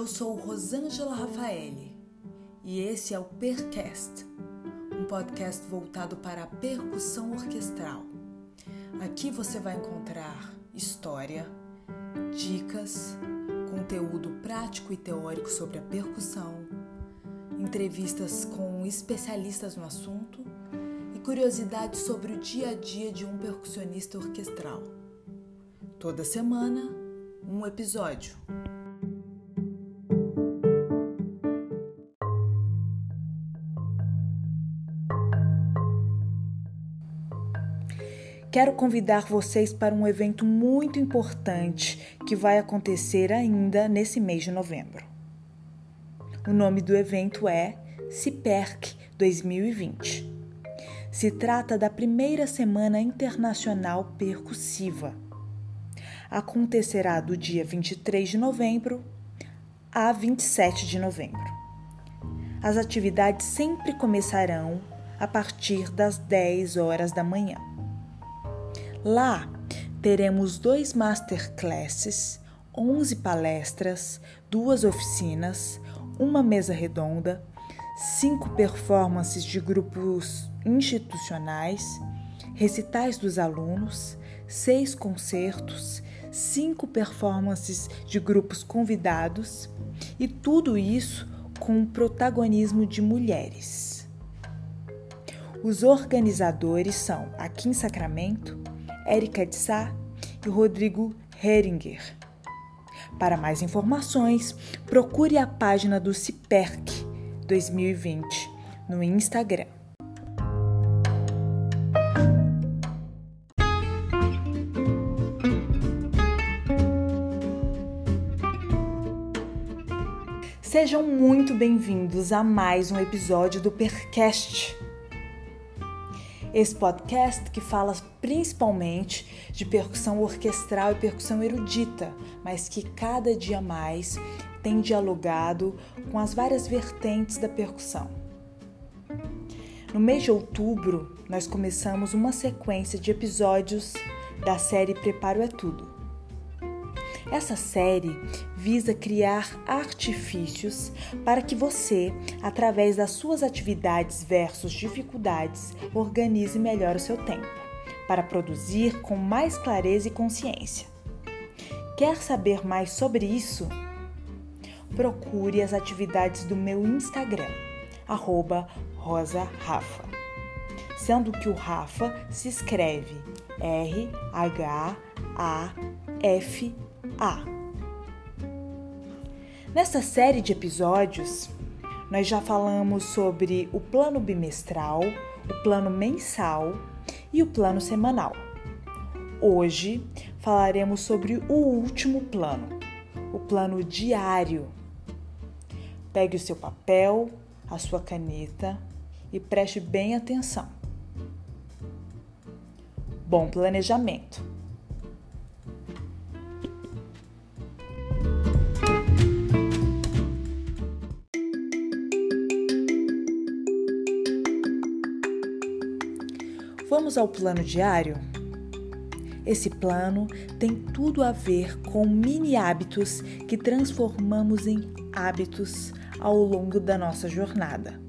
Eu sou Rosângela Rafaeli e esse é o Percast, um podcast voltado para a percussão orquestral. Aqui você vai encontrar história, dicas, conteúdo prático e teórico sobre a percussão, entrevistas com especialistas no assunto e curiosidades sobre o dia a dia de um percussionista orquestral. Toda semana, um episódio. Quero convidar vocês para um evento muito importante que vai acontecer ainda nesse mês de novembro. O nome do evento é CIPERC 2020. Se trata da primeira Semana Internacional Percussiva. Acontecerá do dia 23 de novembro a 27 de novembro. As atividades sempre começarão a partir das 10 horas da manhã. Lá teremos dois masterclasses, 11 palestras, duas oficinas, uma mesa redonda, cinco performances de grupos institucionais, recitais dos alunos, seis concertos, cinco performances de grupos convidados e tudo isso com o protagonismo de mulheres. Os organizadores são, aqui em Sacramento, Érica de Sá e Rodrigo Heringer. Para mais informações, procure a página do CIPERC 2020 no Instagram. Sejam muito bem-vindos a mais um episódio do Percast esse podcast que fala principalmente de percussão orquestral e percussão erudita, mas que cada dia mais tem dialogado com as várias vertentes da percussão. No mês de outubro, nós começamos uma sequência de episódios da série Preparo é Tudo. Essa série visa criar artifícios para que você, através das suas atividades versus dificuldades, organize melhor o seu tempo, para produzir com mais clareza e consciência. Quer saber mais sobre isso? Procure as atividades do meu Instagram, rosarafa. Sendo que o Rafa se escreve R-H-A-F-A a. Nesta série de episódios, nós já falamos sobre o plano bimestral, o plano mensal e o plano semanal. Hoje falaremos sobre o último plano, o plano diário. Pegue o seu papel, a sua caneta e preste bem atenção. Bom planejamento. Ao plano diário? Esse plano tem tudo a ver com mini hábitos que transformamos em hábitos ao longo da nossa jornada.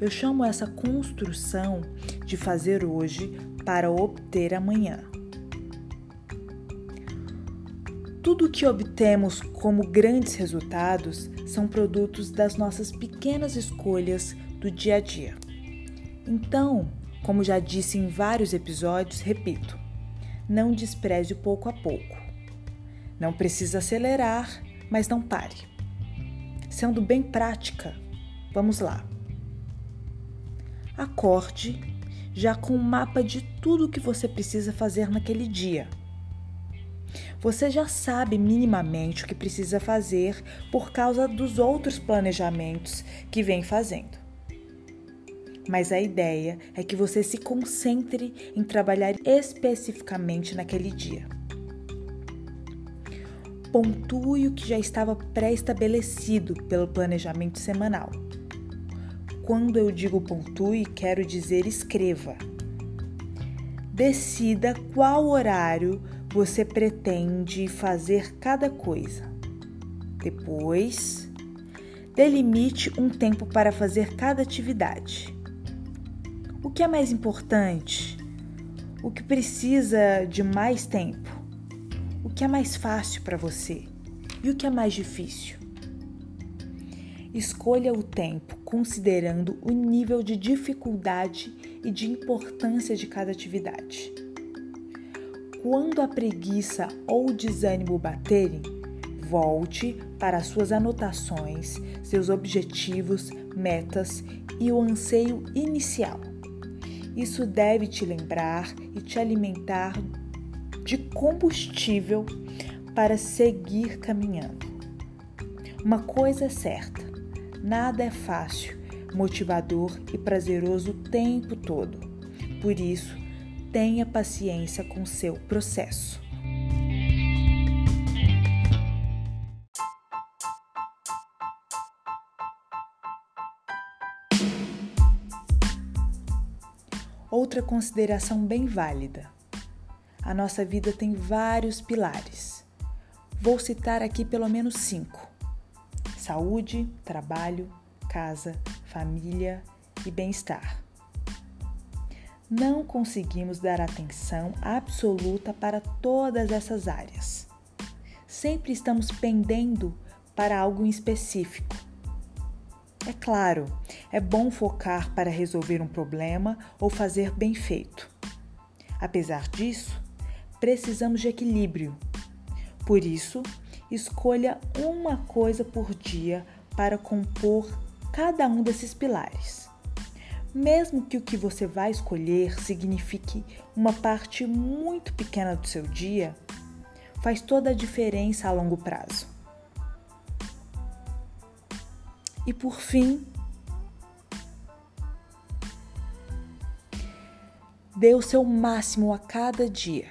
Eu chamo essa construção de fazer hoje para obter amanhã. Tudo o que obtemos como grandes resultados são produtos das nossas pequenas escolhas do dia a dia. Então, como já disse em vários episódios, repito: não despreze o pouco a pouco. Não precisa acelerar, mas não pare. Sendo bem prática, vamos lá. Acorde já com um mapa de tudo o que você precisa fazer naquele dia. Você já sabe minimamente o que precisa fazer por causa dos outros planejamentos que vem fazendo mas a ideia é que você se concentre em trabalhar especificamente naquele dia. Pontue o que já estava pré-estabelecido pelo planejamento semanal. Quando eu digo pontue, quero dizer escreva. Decida qual horário você pretende fazer cada coisa. Depois, delimite um tempo para fazer cada atividade. O que é mais importante? O que precisa de mais tempo? O que é mais fácil para você? E o que é mais difícil? Escolha o tempo considerando o nível de dificuldade e de importância de cada atividade. Quando a preguiça ou o desânimo baterem, volte para suas anotações, seus objetivos, metas e o anseio inicial. Isso deve te lembrar e te alimentar de combustível para seguir caminhando. Uma coisa é certa: nada é fácil, motivador e prazeroso o tempo todo. Por isso, tenha paciência com seu processo. Outra consideração bem válida. A nossa vida tem vários pilares. Vou citar aqui pelo menos cinco: saúde, trabalho, casa, família e bem-estar não conseguimos dar atenção absoluta para todas essas áreas. Sempre estamos pendendo para algo específico. É claro, é bom focar para resolver um problema ou fazer bem feito. Apesar disso, precisamos de equilíbrio. Por isso, escolha uma coisa por dia para compor cada um desses pilares. Mesmo que o que você vai escolher signifique uma parte muito pequena do seu dia, faz toda a diferença a longo prazo. E por fim, dê o seu máximo a cada dia.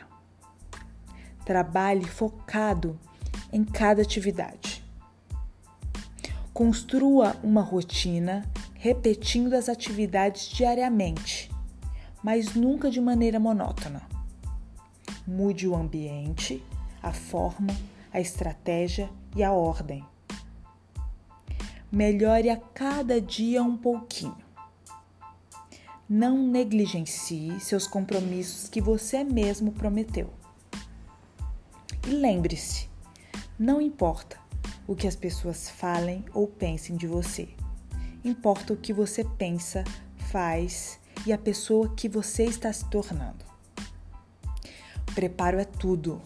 Trabalhe focado em cada atividade. Construa uma rotina repetindo as atividades diariamente, mas nunca de maneira monótona. Mude o ambiente, a forma, a estratégia e a ordem. Melhore a cada dia um pouquinho. Não negligencie seus compromissos que você mesmo prometeu. E lembre-se: não importa o que as pessoas falem ou pensem de você importa o que você pensa, faz e a pessoa que você está se tornando. preparo é tudo.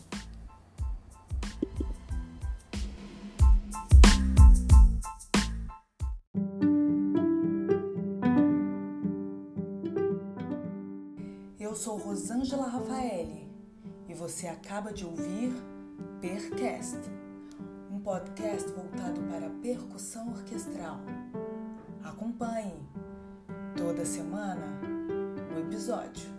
Você acaba de ouvir Percast, um podcast voltado para percussão orquestral. Acompanhe toda semana o episódio.